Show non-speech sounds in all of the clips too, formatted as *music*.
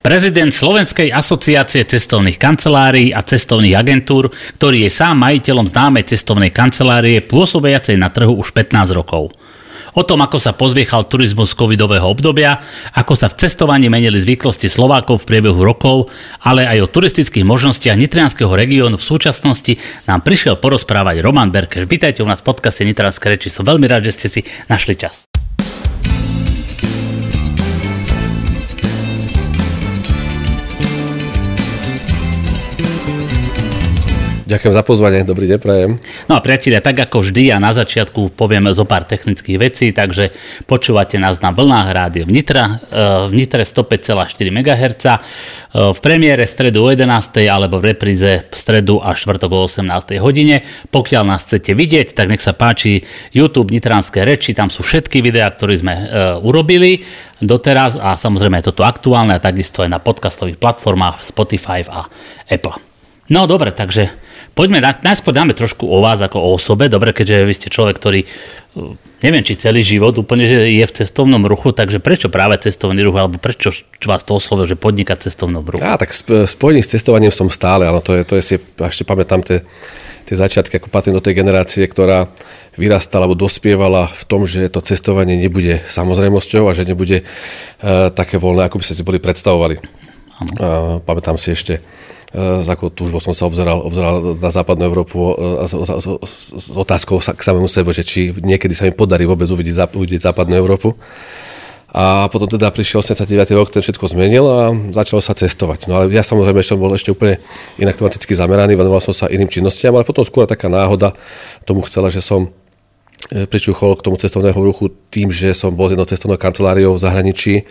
Prezident Slovenskej asociácie cestovných kancelárií a cestovných agentúr, ktorý je sám majiteľom známej cestovnej kancelárie pôsobiacej na trhu už 15 rokov. O tom, ako sa pozviechal turizmus covidového obdobia, ako sa v cestovaní menili zvyklosti Slovákov v priebehu rokov, ale aj o turistických možnostiach Nitrianského regiónu v súčasnosti nám prišiel porozprávať Roman Berkeš. Vítajte u nás v podcaste Nitranské reči. Som veľmi rád, že ste si našli čas. Ďakujem za pozvanie, dobrý deň, prajem. No a priatelia, tak ako vždy a na začiatku povieme zo pár technických vecí, takže počúvate nás na vlnách rádio v Nitra, v Nitre 105,4 MHz, v premiére stredu o 11. alebo v repríze v stredu a štvrtok o 18. hodine. Pokiaľ nás chcete vidieť, tak nech sa páči YouTube Nitranské reči, tam sú všetky videá, ktoré sme uh, urobili doteraz a samozrejme je toto aktuálne a takisto aj na podcastových platformách Spotify a Apple. No dobre, takže poďme, najskôr dáme trošku o vás ako o osobe, dobre, keďže vy ste človek, ktorý uh, neviem, či celý život úplne, že je v cestovnom ruchu, takže prečo práve cestovný ruch, alebo prečo vás to oslovilo, že podnikať v cestovnom ruchu? Á, tak spojený s cestovaním som stále, ale to je, to je si, ešte pamätám tie, tie začiatky, ako patrím do tej generácie, ktorá vyrastala alebo dospievala v tom, že to cestovanie nebude samozrejmosťou a že nebude uh, také voľné, ako by ste si boli predstavovali. Uh, pamätám si ešte s akou túžbou som sa obzeral, obzeral na západnú Európu a s, s, s otázkou k samému sebe, že či niekedy sa mi podarí vôbec uvidieť, uvidieť západnú Európu. A potom teda prišiel 89. rok, ten všetko zmenil a začalo sa cestovať. No ale ja samozrejme som bol ešte úplne inak tematicky zameraný, venoval som sa iným činnostiam, ale potom skôr taká náhoda tomu chcela, že som e, pričuchol k tomu cestovného ruchu tým, že som bol z jednou cestovnou kanceláriou v zahraničí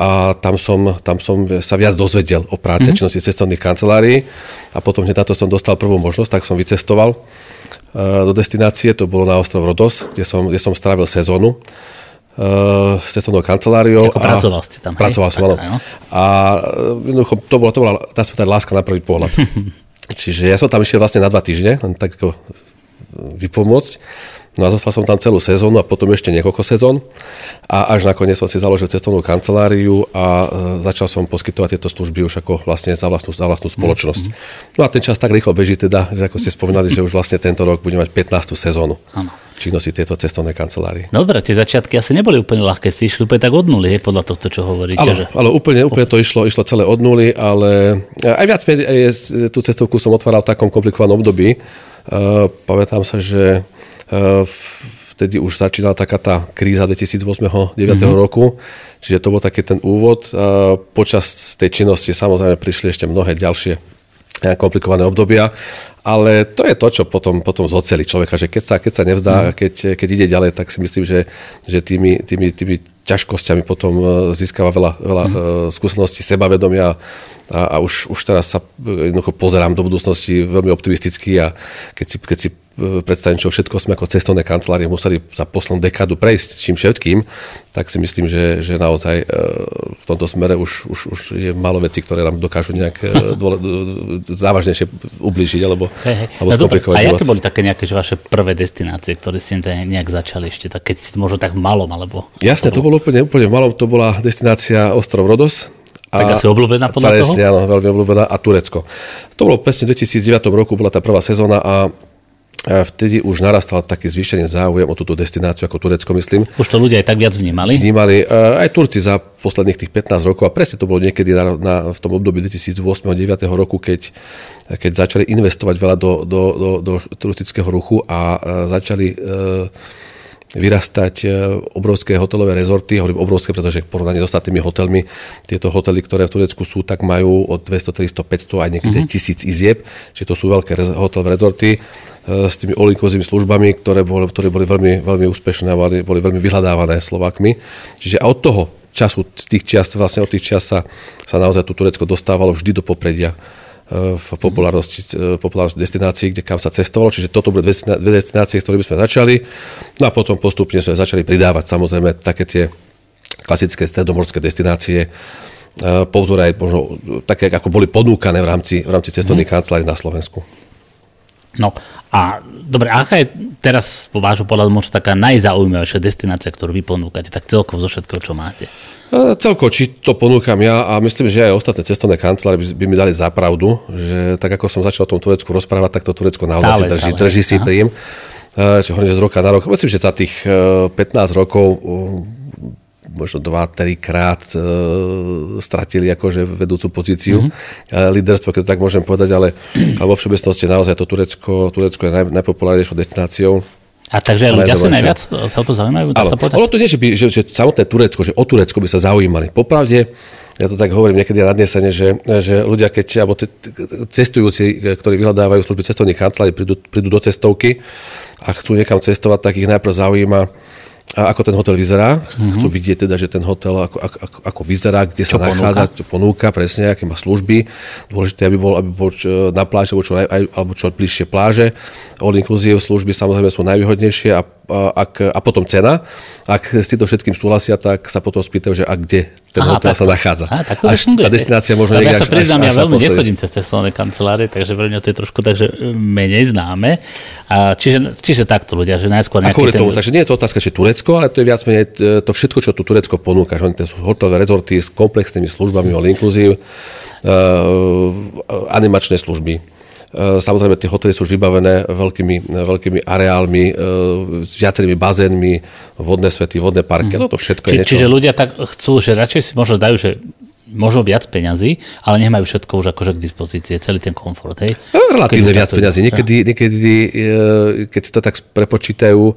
a tam som, tam som sa viac dozvedel o práce mm-hmm. činnosti cestovných kancelárií a potom hneď na to som dostal prvú možnosť, tak som vycestoval uh, do destinácie, to bolo na ostrov Rodos, kde som, kde som strávil sezónu uh, s cestovnou kanceláriou. Ako a pracoval ste tam, Pracoval hej? som, áno. A e, jednoducho, to bola, to bola, dá sa láska na prvý pohľad. *laughs* Čiže ja som tam išiel vlastne na dva týždne, len tak ako vypomôcť. No a zostal som tam celú sezónu a potom ešte niekoľko sezón. A až nakoniec som si založil cestovnú kanceláriu a e, začal som poskytovať tieto služby už ako vlastne za vlastnú, za vlastnú spoločnosť. Mm-hmm. No a ten čas tak rýchlo beží teda, že ako ste spomínali, že už vlastne tento rok budeme mať 15. sezónu. Áno činnosti tieto cestovnej kancelárie. Dobre, tie začiatky asi neboli úplne ľahké, si išli úplne tak od nuly, podľa toho, čo hovoríte. Ale, že... ale úplne, úplne to išlo, išlo celé od nuly, ale aj viac menej tú cestovku som otváral v takom komplikovanom období. Uh, pamätám sa, že vtedy už začínala taká tá kríza 2008-2009 mm-hmm. roku, čiže to bol taký ten úvod. Uh, počas tej činnosti samozrejme prišli ešte mnohé ďalšie komplikované obdobia, ale to je to, čo potom, potom zoceli človeka, že keď sa, keď sa nevzdá, mm. keď, keď ide ďalej, tak si myslím, že, že tými, tými, tými ťažkosťami potom získava veľa, veľa mm. skúseností, sebavedomia a, a už, už teraz sa jednoducho pozerám do budúcnosti veľmi optimisticky a keď si, keď si predstavím, čo všetko sme ako cestovné kancelárie museli za poslednú dekádu prejsť čím všetkým, tak si myslím, že, že naozaj e, v tomto smere už, už, už je málo vecí, ktoré nám dokážu nejak e, dôle, závažnejšie ublížiť alebo, hey, hey. alebo no, A aké boli také nejaké že vaše prvé destinácie, ktoré ste nejak začali ešte, tak keď ste možno tak v malom, alebo... Jasne, to bolo úplne, úplne v malom, to bola destinácia Ostrov Rodos, a tak asi obľúbená podľa presne, toho? áno, veľmi obľúbená. A Turecko. To bolo presne v 2009 roku, bola tá prvá sezóna a vtedy už narastal taký zvýšený záujem o túto destináciu ako Turecko, myslím. Už to ľudia aj tak viac vnímali? Vnímali. Aj Turci za posledných tých 15 rokov a presne to bolo niekedy na, na, v tom období 2008-2009 roku, keď, keď začali investovať veľa do, do, do, do turistického ruchu a začali e, vyrastať e, obrovské hotelové rezorty, hovorím obrovské, pretože porovnaní s ostatnými hotelmi, tieto hotely, ktoré v Turecku sú, tak majú od 200, 300, 500 aj niekedy mm-hmm. tisíc izieb, čiže to sú veľké hotelové rezorty e, s tými all službami, ktoré boli, ktoré boli veľmi, veľmi úspešné a boli, boli veľmi vyhľadávané Slovákmi. Čiže a od toho času, z tých čias, vlastne od tých čias sa, sa naozaj tu Turecko dostávalo vždy do popredia v populárnosti, populárnosti destinácií, kde kam sa cestovalo. Čiže toto boli dve destinácie, s ktorými sme začali. No a potom postupne sme začali pridávať samozrejme také tie klasické stredomorské destinácie, po vzore aj možno také, ako boli ponúkané v rámci, v rámci cestovných mm. kancelárií na Slovensku. No a dobre, aká je teraz po vášho pohľadu možno taká najzaujímavejšia destinácia, ktorú vy ponúkate, tak celkovo zo všetkého, čo máte? E, celko, či to ponúkam ja a myslím, že aj ostatné cestovné kancelárie by, by mi dali za pravdu, že tak ako som začal o tom Turecku rozprávať, tak to Turecko naozaj si drží, drží si príjm. Čo hovorím, že z roka na rok. Myslím, že za tých 15 e, rokov možno dva, krát e, stratili akože vedúcu pozíciu mm-hmm. líderstvo, keď to tak môžem povedať, ale, ale vo všeobecnosti naozaj to Turecko, Turecko je naj, najpopulárnejšou destináciou. A takže ľudia sa najviac sa o to zaujímajú? Dá sa ono to nie, že, by, že, že samotné Turecko, že o Turecko by sa zaujímali. Popravde, ja to tak hovorím niekedy nadnesene, že, že ľudia, keď, alebo cestujúci, ktorí vyhľadávajú služby cestovných kancelárií, prídu, prídu do cestovky a chcú niekam cestovať, tak ich najprv zaujíma a ako ten hotel vyzerá. Mm-hmm. Chcú vidieť teda, že ten hotel ako, ako, ako vyzerá, kde čo sa ponúka? nachádza, čo ponúka, presne, aké má služby. Dôležité, aby bol, aby bol čo, na pláži, alebo čo, alebo čo bližšie pláže. All inclusive služby samozrejme sú najvýhodnejšie a ak, a potom cena. Ak s týmto všetkým súhlasia, tak sa potom spýtajú, že a kde ten Aha, hotel sa nachádza. Aha, tak to až tá destinácia možno niekde Ja sa priznám, ja veľmi nechodím cez cestovné kancelárie, takže veľmi to je trošku takže e, menej známe. A čiže, čiže takto ľudia, že najskôr nejaký ten... tomu, takže nie je to otázka, či Turecko, ale to je viac menej e, to všetko, čo tu Turecko ponúka. Že sú hotelové rezorty s komplexnými službami, all inclusive, uh, animačné služby samozrejme, tie hotely sú vybavené veľkými, veľkými areálmi, e, s viacerými bazénmi, vodné svety, vodné parky, mm. no to všetko Či, je niečo. Čiže ľudia tak chcú, že radšej si možno dajú, že možno viac peňazí, ale nemajú všetko už akože k dispozícii, celý ten komfort. Hej? No, relatívne viac peňazí. Niekedy, niekedy, e, keď si to tak prepočítajú, e,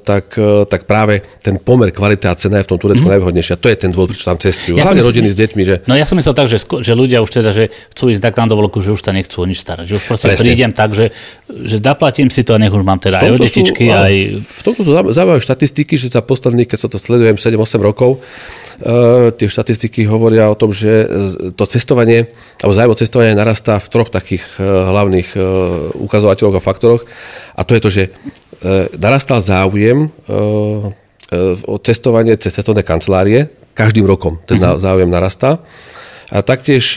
tak, e, tak práve ten pomer kvalita a cena je v tom Turecku mm. najvhodnejšia. To je ten dôvod, prečo tam cestujú. Ja Hlavne rodiny s deťmi. Že... No ja som myslel tak, že, že ľudia už teda, že chcú ísť tak na dovolenku, že už sa nechcú o nič starať. Že už proste Presne. prídem tak, že, že zaplatím si to a nech už mám teda aj detičky. Sú, aj... V tomto sú zaujímavé štatistiky, že za posledných, keď sa to sledujem 7-8 rokov, tie štatistiky hovoria o tom, že to cestovanie, alebo zájem cestovania narastá v troch takých e, hlavných e, ukazovateľoch a faktoroch. A to je to, že narastal záujem o cestovanie cez cestovné kancelárie. Každým rokom ten mm-hmm. záujem narastá. A taktiež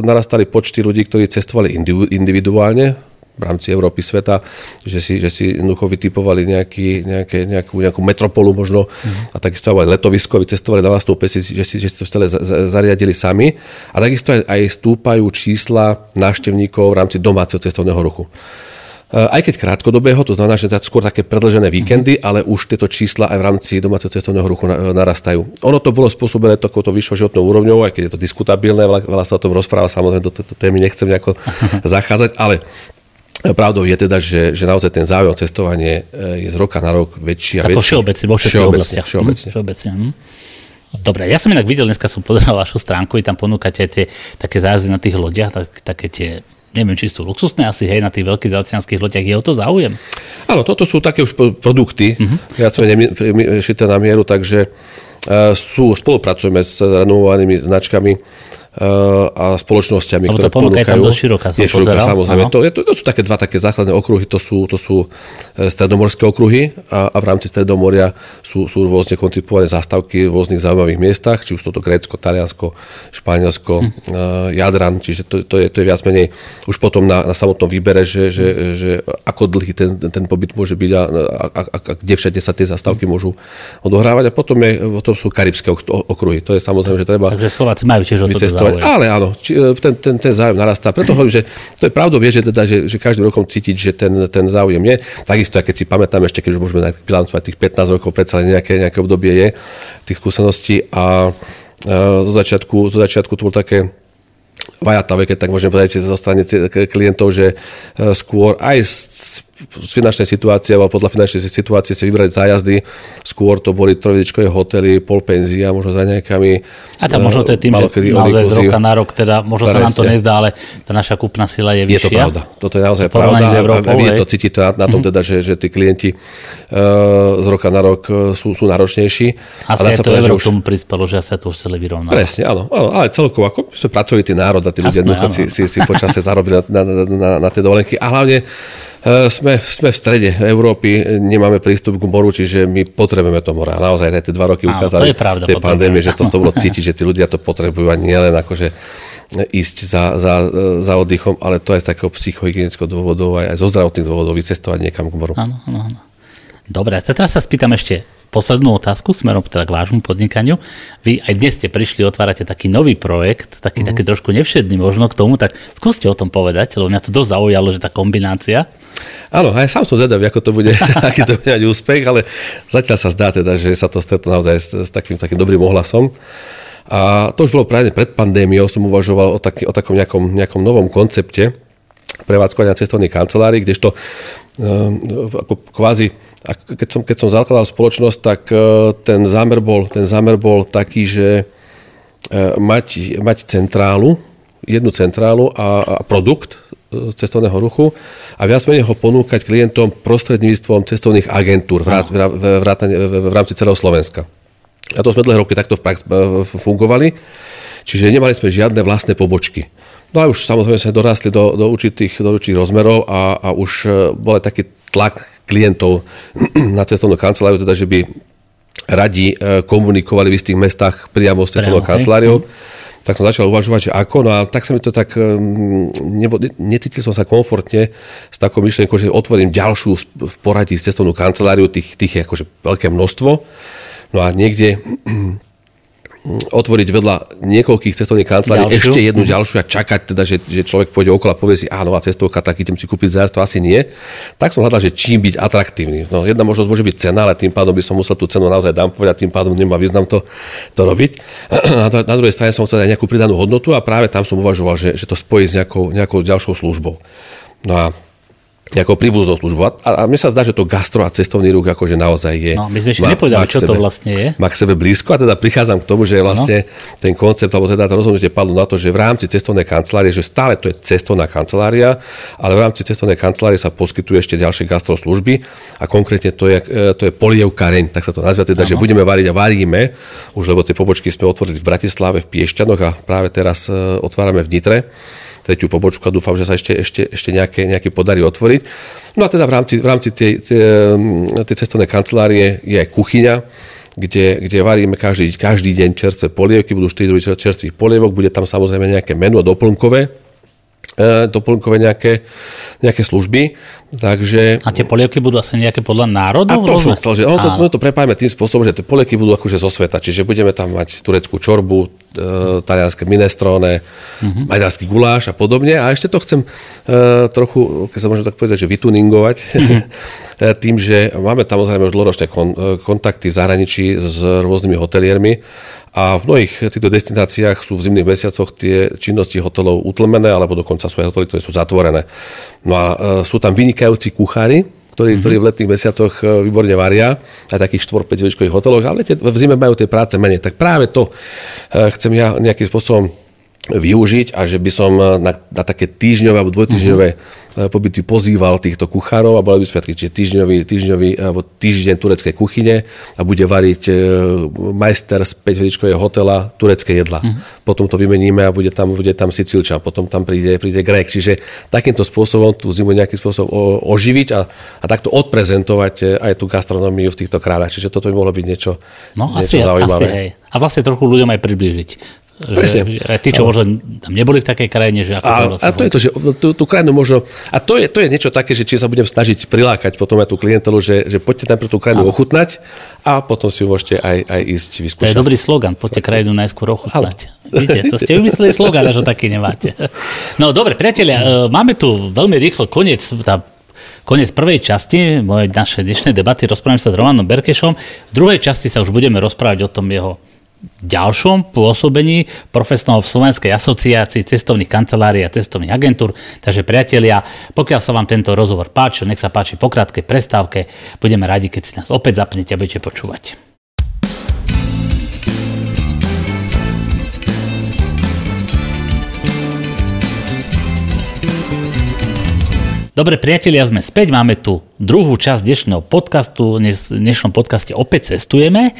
narastali počty ľudí, ktorí cestovali individuálne, v rámci Európy sveta, že si, že si jednoducho vytipovali nejaký, nejaké, nejakú, nejakú metropolu možno mm. a takisto aj letovisko, vycestovali na vlastnú pesi, že si, že si to celé zariadili sami a takisto aj, aj stúpajú čísla návštevníkov v rámci domáceho cestovného ruchu. E, aj keď krátkodobého, to znamená, že to skôr také predlžené víkendy, ale už tieto čísla aj v rámci domáceho cestovného ruchu narastajú. Ono to bolo spôsobené takouto vyššou životnou úrovňou, aj keď je to diskutabilné, veľa sa o tom rozpráva, samozrejme do tejto témy nechcem nejako *laughs* zachádzať, ale Pravdou je teda, že, že naozaj ten záujem o cestovanie e, je z roka na rok väčší a Ako väčší. všeobecne, vo všetkých všeobecne, oblastiach. Všeobecne. Hm, všeobecne hm. Dobre, ja som inak videl, dneska som pozeral vašu stránku, vy tam ponúkate tie také zájazdy na tých lodiach, tak, také tie neviem, či sú luxusné asi, hej, na tých veľkých zaoceánskych loďach. Je o to záujem? Áno, toto sú také už produkty, uh-huh. viac menej šité na mieru, takže uh, sú, spolupracujeme s renovovanými značkami a spoločnosťami, ktoré ponúkajú. Je tam dosť široká, je široká, samozrejme. To, je, to, to, sú také dva také základné okruhy, to sú, to sú eh, stredomorské okruhy a, a v rámci Stredomoria sú, sú rôzne koncipované zástavky v rôznych zaujímavých miestach, či už toto Grécko, Taliansko, Španielsko, hm. uh, Jadran, čiže to, to, je, to je viac menej už potom na, na samotnom výbere, že, že, že ako dlhý ten, ten pobyt môže byť a, a, a, a kde všade sa tie zástavky hm. môžu odohrávať. A potom, je, potom sú karibské okruhy. To je samozrejme, že treba... Takže Slováci majú tiež o to záujem. Ale áno, či, e, ten, ten, ten záujem narastá. Preto hovorím, že to je pravdou, vie, že, teda, že, že každým rokom cítiť, že ten, ten záujem je. Takisto, keď si pamätám ešte, keď už môžeme bilancovať tých 15 rokov, predsa len nejaké, nejaké obdobie je tých skúseností a zo začiatku, zo začiatku to bolo také vajatavé, keď tak môžem povedať zo strany klientov, že e, skôr aj z finančnej situácie alebo podľa finančnej situácie si vybrať zájazdy. Skôr to boli trojvidičkové hotely, polpenzia, možno za nejakými... A tam možno to je tým, že naozaj z roka na rok, teda možno Presne. sa nám to nezdá, ale tá naša kúpna sila je vyššia. Je to pravda. Toto je naozaj pravda. Európou, a vy to cítite na, na tom mm-hmm. teda, že, že tí klienti uh, z roka na rok e, sú, sú náročnejší. Asi aj to euro už... tomu prispelo, že sa to už celé vyrovnalo. Presne, áno, áno. Ale celkovo, ako sme pracovitý národ a tí ľudia si, si, si počasie zarobili na, na, na, na tie dovolenky. A hlavne sme, sme v strede Európy, nemáme prístup k moru, čiže my potrebujeme to more. A naozaj aj tie dva roky ukázali to je pravda, tej pandémie, že toto bolo *laughs* cítiť, že tí ľudia to potrebujú a nielen akože ísť za, za, za oddychom, ale to aj z takého psychohygienického dôvodov, aj, aj zo zdravotných dôvodov vycestovať niekam k moru. Áno, áno, áno. Dobre, teraz sa spýtam ešte poslednú otázku smerom teda k vášmu podnikaniu. Vy aj dnes ste prišli, otvárate taký nový projekt, taký, mm. taký trošku nevšedný možno k tomu, tak skúste o tom povedať, lebo mňa to dosť zaujalo, že tá kombinácia. Áno, aj sám som zvedavý, ako to bude, *laughs* aký to bude mať úspech, ale zatiaľ sa zdá teda, že sa to stretlo naozaj s, s takým, takým dobrým ohlasom. A to už bolo práve pred pandémiou, som uvažoval o, taký, o takom nejakom, nejakom novom koncepte prevádzkovania cestovnej kancelárii, kdežto um, ako kvázi, keď som, keď som zakladal spoločnosť, tak uh, ten zámer bol, ten zámer bol taký, že uh, mať, mať centrálu, jednu centrálu a, a produkt cestovného ruchu a viac menej ho ponúkať klientom prostredníctvom cestovných agentúr v, v, v, v, v rámci celého Slovenska. A to sme dlhé roky takto v prax fungovali. Čiže nemali sme žiadne vlastné pobočky. No a už samozrejme sa dorastli do, do, určitých, do určitých rozmerov a, a už e, bol taký tlak klientov *clears throat* na cestovnú kanceláriu, teda že by radi e, komunikovali v istých mestách priamo s cestovnou kanceláriou. Tak som začal uvažovať, že ako, no a tak sa mi to tak, e, nebo, necítil som sa komfortne s takou myšlienkou, že otvorím ďalšiu v poradí s cestovnú kanceláriu, tých, tých je akože veľké množstvo. No a niekde otvoriť vedľa niekoľkých cestovných kancelárií ešte jednu mm-hmm. ďalšiu a čakať teda, že, že človek pôjde okolo a povie si, áno, a cestovka, tak idem si kúpiť zájazd, to asi nie. Tak som hľadal, že čím byť atraktívny. No, jedna možnosť môže byť cena, ale tým pádom by som musel tú cenu naozaj dám povedať, tým pádom nemá význam to, to robiť. *clears throat* A na druhej strane som chcel aj nejakú pridanú hodnotu a práve tam som uvažoval, že, že to spojí s nejakou, nejakou ďalšou službou. No a nejakou príbuznou službu. A, a mne sa zdá, že to gastro a cestovný ruch akože naozaj je. No, my sme ešte nepovedali, čo sebe, to vlastne je. Má k sebe blízko a teda prichádzam k tomu, že vlastne no. ten koncept, alebo teda to rozhodnutie padlo na to, že v rámci cestovnej kancelárie, že stále to je cestovná kancelária, ale v rámci cestovnej kancelárie sa poskytuje ešte ďalšie gastro služby a konkrétne to je, e, to je polievkareň, tak sa to nazve, teda, že budeme variť a varíme, už lebo tie pobočky sme otvorili v Bratislave, v Piešťanoch a práve teraz e, otvárame v Nitre tretiu pobočku a dúfam, že sa ešte, ešte, ešte nejaké, nejaké podarí otvoriť. No a teda v rámci, v rámci tej, tej, tej cestovnej kancelárie je aj kuchyňa, kde, kde varíme každý, každý deň čerstvé polievky, budú 4 druhy čerstvých polievok, bude tam samozrejme nejaké menu doplnkové, e, doplnkové nejaké, nejaké služby. Takže... A tie polievky budú asi nejaké podľa národov? A to som chcel, že ono to, ono to prepájame tým spôsobom, že tie polievky budú akože zo sveta, čiže budeme tam mať tureckú čorbu, e, talianské minestrone, uh-huh. maďarský guláš a podobne. A ešte to chcem e, trochu, keď sa môžem tak povedať, že vytuningovať, uh-huh. *laughs* tým, že máme tam samozrejme už dlhoročné kon, e, kontakty v zahraničí s rôznymi hoteliermi a v mnohých týchto destináciách sú v zimných mesiacoch tie činnosti hotelov utlmené, alebo dokonca sú aj hotely, ktoré sú zatvorené. No a e, sú tam vynikajúci kuchári, ktorí, mm-hmm. ktorí v letných mesiacoch e, výborne varia, aj takých 4-5 hoteloch, ale v zime majú tej práce menej. Tak práve to e, chcem ja nejakým spôsobom využiť a že by som na, na také týždňové alebo dvojtýždňové uh-huh. pobyty pozýval týchto kuchárov a boli by sviatky, čiže týždňový, týždňový alebo týždeň tureckej kuchyne a bude variť majster z 5 hotela turecké jedla. Uh-huh. Potom to vymeníme a bude tam, bude tam Sicilčan, potom tam príde, príde Grek. Čiže takýmto spôsobom tú zimu nejakým spôsobom oživiť a, a takto odprezentovať aj tú gastronómiu v týchto kráľach. Čiže toto by mohlo byť niečo, no, niečo asi, zaujímavé. Asi, hej. A vlastne trochu ľuďom aj priblížiť Presne. Že, tí, čo možno tam neboli v takej krajine, že ako a, to a to je to, že tú, tú krajinu možno, a to je, to je niečo také, že či sa budem snažiť prilákať potom aj tú klientelu, že, že poďte pre tú krajinu a. ochutnať a potom si ju môžete aj, aj ísť vyskúšať. To je dobrý slogan, poďte krajinu najskôr ochutnať. Vidíte, to ste vymysleli slogan, že taký nemáte. No dobre, priatelia, e, máme tu veľmi rýchlo koniec, tá koniec prvej časti mojej našej dnešnej debaty. Rozprávame sa s Romanom Berkešom. V druhej časti sa už budeme rozprávať o tom jeho ďalšom pôsobení profesionálov v Slovenskej asociácii cestovných kancelárií a cestovných agentúr. Takže priatelia, pokiaľ sa vám tento rozhovor páčil, nech sa páči po krátkej prestávke. Budeme radi, keď si nás opäť zapnete a budete počúvať. Dobre, priatelia, sme späť. Máme tu druhú časť dnešného podcastu. V dnešnom podcaste opäť cestujeme.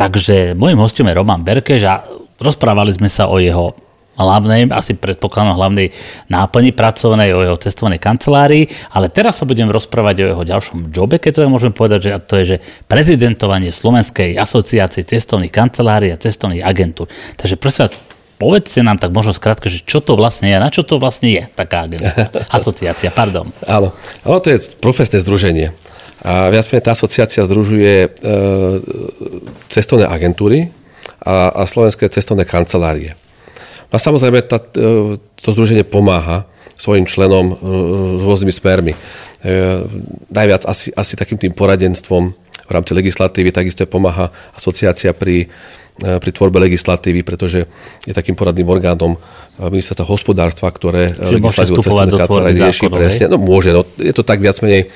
Takže môjim hostom je Roman Berkež a rozprávali sme sa o jeho hlavnej, asi predpokladám hlavnej náplni pracovnej, o jeho cestovnej kancelárii, ale teraz sa budem rozprávať o jeho ďalšom jobe, keď to ja môžem povedať, že to je, že prezidentovanie Slovenskej asociácie cestovných kancelárií a cestovných agentúr. Takže prosím vás, povedzte nám tak možno skrátke, že čo to vlastne je, na čo to vlastne je taká agentúra, *laughs* asociácia, pardon. Áno, áno, to je profesné združenie. A viac menej tá asociácia združuje e, cestovné agentúry a, a slovenské cestovné kancelárie. No a samozrejme tá, e, to združenie pomáha svojim členom s rôznymi smermi. E, najviac asi, asi takým tým poradenstvom v rámci legislatívy, takisto pomáha asociácia pri, e, pri tvorbe legislatívy, pretože je takým poradným orgánom ministerstva hospodárstva, ktoré legislatívu cestovné kancelárie rieši presne. No môže, no, je to tak viac menej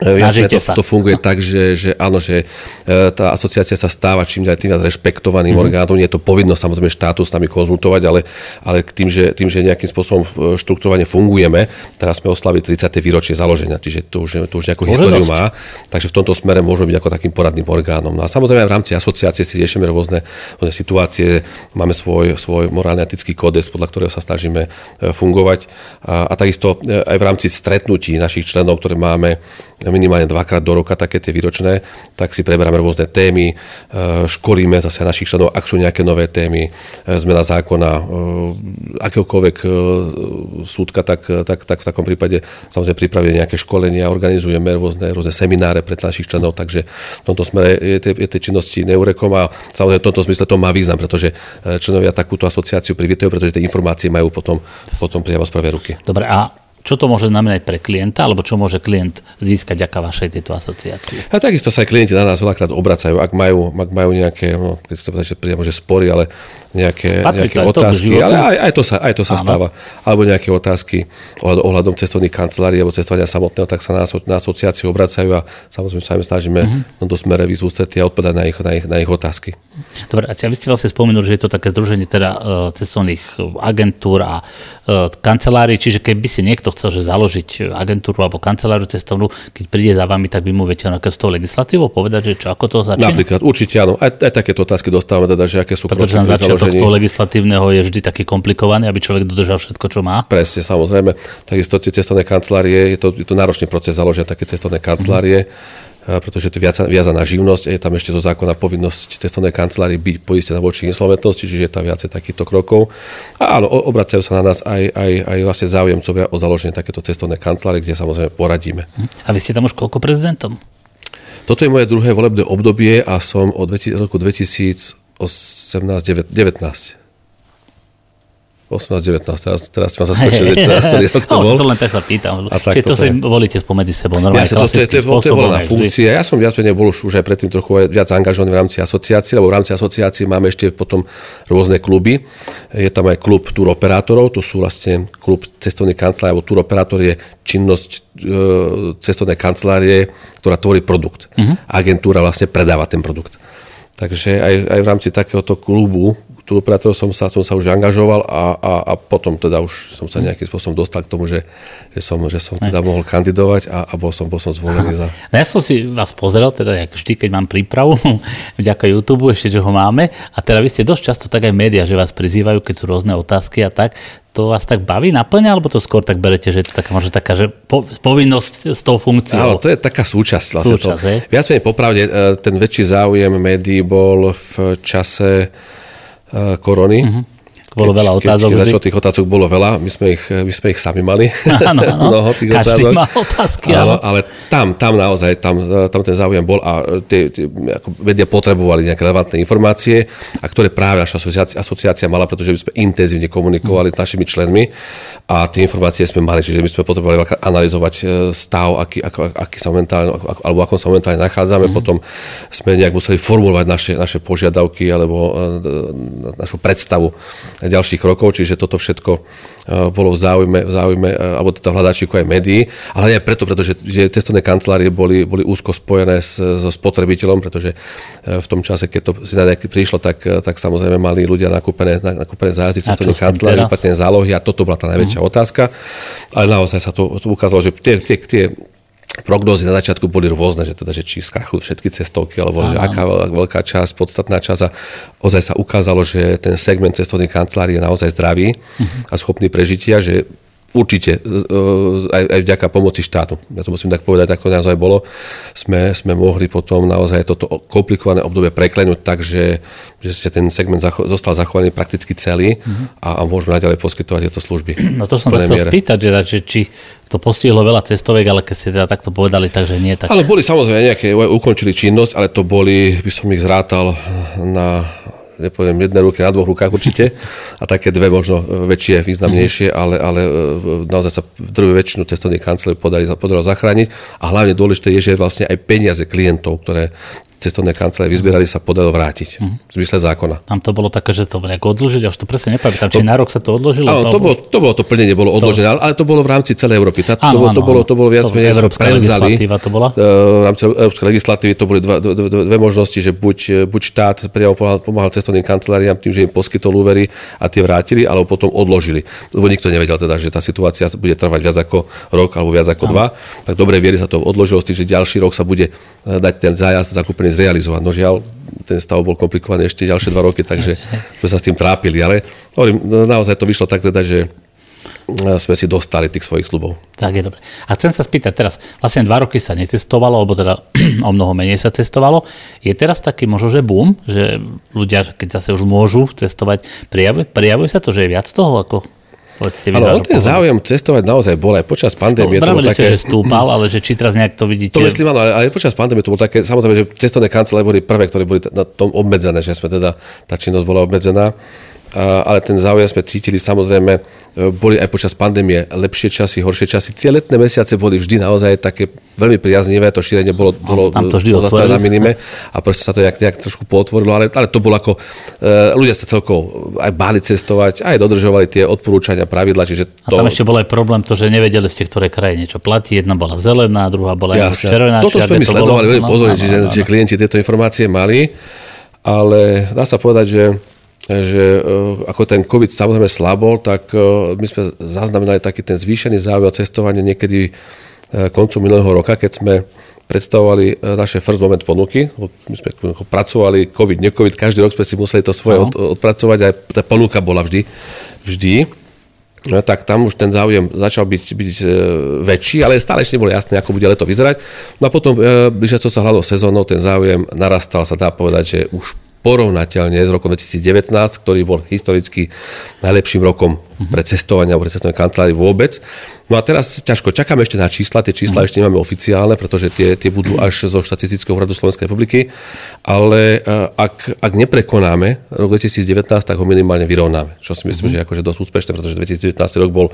Snažíte to, sa. to funguje tak, že, že áno, že e, tá asociácia sa stáva čím ďalej tým viac rešpektovaným mm-hmm. orgánom. Nie je to povinnosť samozrejme štátu s nami konzultovať, ale, ale tým, že, tým, že nejakým spôsobom štruktúrovane fungujeme, teraz sme oslavili 30. výročie založenia, čiže to už, to už nejakú Môže históriu dosť. má, takže v tomto smere môžeme byť ako takým poradným orgánom. No a samozrejme v rámci asociácie si riešime rôzne, rôzne situácie, máme svoj, svoj morálny etický kódex, podľa ktorého sa snažíme e, fungovať a, a takisto e, aj v rámci stretnutí našich členov, ktoré máme minimálne dvakrát do roka také tie výročné, tak si preberáme rôzne témy, e, školíme zase našich členov, ak sú nejaké nové témy, e, zmena zákona, e, akéhokoľvek súdka, tak, tak, tak v takom prípade samozrejme pripravuje nejaké školenia, organizujeme rôzne, rôzne semináre pre našich členov, takže v tomto smere je tie, je tie činnosti neurekom a samozrejme v tomto zmysle to má význam, pretože členovia takúto asociáciu privítajú, pretože tie informácie majú potom, potom priamo z prvej ruky. Dobre, a čo to môže znamenať pre klienta, alebo čo môže klient získať ďaká vašej tejto asociácii? A takisto sa aj klienti na nás veľakrát obracajú, ak majú, ak majú nejaké, no, keď sa povedať, priamo, že spory, ale nejaké, nejaké otázky, ale aj, aj, to sa, aj to sa stáva, alebo nejaké otázky ohľadom, ohľadom cestovných kancelárií alebo cestovania samotného, tak sa na, na asociáciu obracajú a samozrejme sa im snažíme uh-huh. na to smere vyzústreti a odpovedať na ich, na, ich, na ich otázky. Dobre, a vy ste vlastne spomenuli, že je to také združenie teda uh, cestovných agentúr a uh, kancelárií, čiže keby si niekto niekto chcel, že založiť agentúru alebo kanceláriu cestovnú, keď príde za vami, tak by mu viete na s tou legislatívou povedať, že čo, ako to začína? Napríklad, určite áno. Aj, aj takéto otázky dostávame, teda, že aké sú Pretože na začiatok z toho legislatívneho je vždy taký komplikovaný, aby človek dodržal všetko, čo má. Presne, samozrejme. Takisto tie cestovné kancelárie, je to, je to náročný proces založiť také cestovné kancelárie. Mm-hmm pretože to je viazaná živnosť a je tam ešte zo zákona povinnosť cestovnej kancelárii byť poistená voči insolventnosti, čiže je tam viacej takýchto krokov. A áno, obracajú sa na nás aj, aj, aj vlastne záujemcovia o založenie takéto cestovnej kancelárie, kde samozrejme poradíme. Hm. A vy ste tam už koľko prezidentom? Toto je moje druhé volebné obdobie a som od roku 2018 19. 18, 19, teraz, teraz ma zaskočili, teraz ktorý rok to bol. to len tak sa pýtam. A tak, Čiže to, to si je... volíte spomedzi sebou, normálne ja, to, to, to, je, to je volená funkcia. Ja som viac menej bol už, už aj predtým trochu viac angažovaný v rámci asociácie, lebo v rámci asociácie máme ešte potom rôzne kluby. Je tam aj klub turoperátorov, to sú vlastne klub cestovných kancelárií, alebo turoperátor je činnosť e, cestovnej kancelárie, ktorá tvorí produkt. Uh-huh. Agentúra vlastne predáva ten produkt. Takže aj, aj v rámci takéhoto klubu turoperátorov som sa, som sa už angažoval a, a, a potom teda už som sa nejakým spôsobom dostal k tomu, že, že, som, že som teda mohol kandidovať a, a bol, som, bol som zvolený za... No ja som si vás pozrel, teda jak vždy, keď mám prípravu, *laughs* vďaka YouTube, ešte, že ho máme. A teda vy ste dosť často tak aj médiá, že vás prizývajú, keď sú rôzne otázky a tak. To vás tak baví, naplňa, alebo to skôr tak berete, že je to taká, možno taká, že po, povinnosť s tou funkciou? Áno, to je taká súčasť. Vlastne súčasť, to. Viac menej popravde, e, ten väčší záujem médií bol v čase korony. Uh-huh. Bolo veľa otázok. Keď, keď začalo tých otázok bolo veľa, my sme ich, my sme ich sami mali. *laughs* Áno, áno. *laughs* Mnoho tých Každý otázok. má otázky. Áno, ale tam, tam naozaj, tam, tam ten záujem bol a tie, tie ako vedia potrebovali nejaké relevantné informácie, a ktoré práve naša asociácia, asociácia mala, pretože my sme intenzívne komunikovali mm. s našimi členmi a tie informácie sme mali, čiže my sme potrebovali analyzovať e, stav, aký, ako, aký sa momentálne, alebo akom sa momentálne nachádzame. Mm. Potom sme nejak museli formulovať naše, naše požiadavky alebo e, našu predstavu ďalších krokov, čiže toto všetko e, bolo v záujme, v záujme e, alebo teda hľadačíku aj médií, ale aj preto, pretože že cestovné kancelárie boli, boli úzko spojené s, so spotrebiteľom, pretože e, v tom čase, keď to si na prišlo, tak, tak samozrejme mali ľudia nakúpené, nakúpené zájazdy v cestovných kanceláriách, vyplatené zálohy a toto bola tá najväčšia uh-huh. otázka. Ale naozaj sa to, to ukázalo, že tie, tie, tie prognózy na začiatku boli rôzne, že, teda, že či skrachujú všetky cestovky, alebo že aká veľká časť, podstatná časť. A ozaj sa ukázalo, že ten segment cestovných kancelárií je naozaj zdravý uh-huh. a schopný prežitia, že určite aj, aj vďaka pomoci štátu. Ja to musím tak povedať, tak to naozaj bolo. Sme, sme mohli potom naozaj toto komplikované obdobie preklenúť tak, že, že ten segment zacho- zostal zachovaný prakticky celý a, a môžeme naďalej poskytovať tieto služby. No to som sa chcel miere. spýtať, že, že či to postihlo veľa cestoviek, ale keď ste teda takto povedali, takže nie tak. Ale boli samozrejme nejaké, ukončili činnosť, ale to boli, by som ich zrátal na nepoviem jednej ruke, na dvoch rukách určite a také dve možno väčšie, významnejšie, ale, ale e, naozaj sa v druhej väčšinu cestovných kancelárií podarilo zachrániť. A hlavne dôležité je, že vlastne aj peniaze klientov, ktoré cestovné kancelárie vyzbierali, sa podarilo vrátiť uh-huh. v zmysle zákona. Tam to bolo také, že to nejako odložiť, už to presne nepamätám, či na rok sa to odložilo? Áno, to, bolo, to bolo to plnenie, bolo odložené, to... ale to bolo v rámci celej Európy. Tá, áno, to, áno, to, bolo, to bolo viac menej Európska legislatíva to bola? E, v rámci Európskej legislatívy to boli dva, dve, dve, dve možnosti, že buď, buď štát priamo pomáhal, pomáhal cestovným kanceláriám tým, že im poskytol úvery a tie vrátili, alebo potom odložili. Lebo nikto nevedel teda, že tá situácia bude trvať viac ako rok alebo viac ako áno. dva. Tak dobre viery sa to odložilo s tým, že ďalší rok sa bude e, dať ten zájazd zakúpený zrealizovať. No žiaľ, ten stav bol komplikovaný ešte ďalšie dva roky, takže sme sa s tým trápili. Ale hovorím, no, naozaj to vyšlo tak teda, že e, sme si dostali tých svojich slubov. Tak je dobre. A chcem sa spýtať teraz, vlastne dva roky sa netestovalo, alebo teda *clears throat* o mnoho menej sa testovalo. Je teraz taký možno, že boom, že ľudia, keď zase už môžu testovať, prijavuje, prijavuje sa to, že je viac toho, ako Povedzte ale ten záujem cestovať naozaj bol aj počas pandémie. No, to také... že stúpal, ale že či teraz nejak to vidíte. To myslím, áno, ale, ale počas pandémie to bolo také, samozrejme, že cestovné kancelárie boli prvé, ktoré boli na tom obmedzené, že sme teda, tá činnosť bola obmedzená ale ten záujem sme cítili samozrejme, e, boli aj počas pandémie lepšie časy, horšie časy. Tie letné mesiace boli vždy naozaj také veľmi priaznivé, to šírenie bolo, bolo tam to vždy na minime a proste sa to nejak, nejak trošku potvorilo, ale, ale to bolo ako, e, ľudia sa celkovo aj báli cestovať, aj dodržovali tie odporúčania, pravidla, čiže to... A tam ešte bol aj problém to, že nevedeli ste, ktoré kraje niečo platí, jedna bola zelená, druhá bola červená. Toto sme my sledovali veľmi pozorne, čiže, že klienti tieto informácie mali, ale dá sa povedať, že že e, ako ten COVID samozrejme slabol, tak e, my sme zaznamenali taký ten zvýšený záujem o cestovanie niekedy e, koncu minulého roka, keď sme predstavovali naše first moment ponuky. My sme pracovali COVID, ne-COVID, každý rok sme si museli to svoje od, odpracovať a tá ponuka bola vždy. vždy. No, tak tam už ten záujem začal byť, byť väčší, ale stále ešte nebolo jasné, ako bude leto vyzerať. No a potom, e, blížiaco sa hľadou sezónou, ten záujem narastal, sa dá povedať, že už porovnateľne s rokom 2019, ktorý bol historicky najlepším rokom pre cestovanie alebo pre cestovné kancelárie vôbec. No a teraz ťažko čakáme ešte na čísla, tie čísla ešte nemáme oficiálne, pretože tie, tie budú až zo štatistického úradu Slovenskej republiky, ale e, ak, ak neprekonáme rok 2019, tak ho minimálne vyrovnáme, čo si myslím, mm-hmm. že je akože dosť úspešné, pretože 2019 rok bol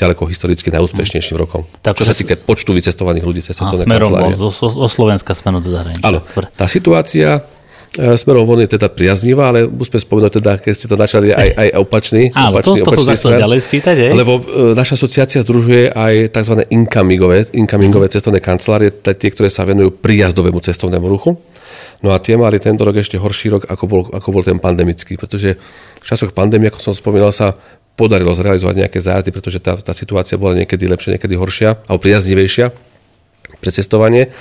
ďaleko historicky najúspešnejším rokom. Tak, čo sa týka počtu vycestovaných ľudí cez cestovné kancelárie. Smerom zo Slovenska smerom do zahraničia. Áno, tá situácia smerom von je teda priaznivá, ale musíme spomenúť teda, keď ste to načali, aj, aj opačný. Áno, opačný, to, to, to ďalej spýtať, aj? Lebo e, naša asociácia združuje aj tzv. incomingové, incomingové mm. cestovné kancelárie, tie, ktoré sa venujú príjazdovému cestovnému ruchu. No a tie mali tento rok ešte horší rok, ako bol, ako bol ten pandemický, pretože v časoch pandémie, ako som spomínal, sa podarilo zrealizovať nejaké zájazdy, pretože tá, tá situácia bola niekedy lepšia, niekedy horšia, alebo priaznivejšia pre cestovanie.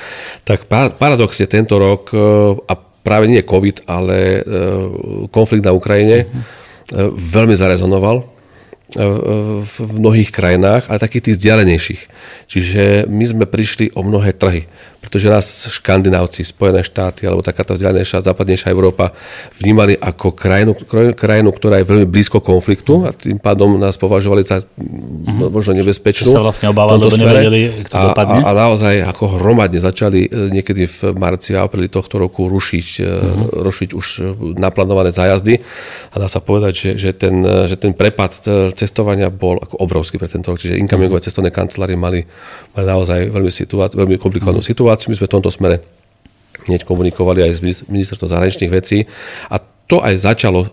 Tak paradoxne tento rok e, a práve nie COVID, ale e, konflikt na Ukrajine uh-huh. veľmi zarezonoval e, v mnohých krajinách, ale takých tých vzdialenejších. Čiže my sme prišli o mnohé trhy pretože nás škandinávci, Spojené štáty alebo taká tá vzdialenejšia západnejšia Európa vnímali ako krajinu, krajinu, ktorá je veľmi blízko konfliktu a tým pádom nás považovali za uh-huh. možno nebezpečnú. Čo sa vlastne obávali, lebo nevedeli, to a, A, a naozaj ako hromadne začali e, niekedy v marci a apríli tohto roku rušiť, uh-huh. rušiť už naplánované zájazdy a dá sa povedať, že, že, ten, že ten prepad cestovania bol ako obrovský pre tento rok. Čiže incomingové uh-huh. cestovné kancelárie mali, mali naozaj veľmi, situá- veľmi komplikovanú uh-huh. situáciu situáciu. My sme v tomto smere hneď komunikovali aj s ministerstvom zahraničných vecí a to aj začalo uh,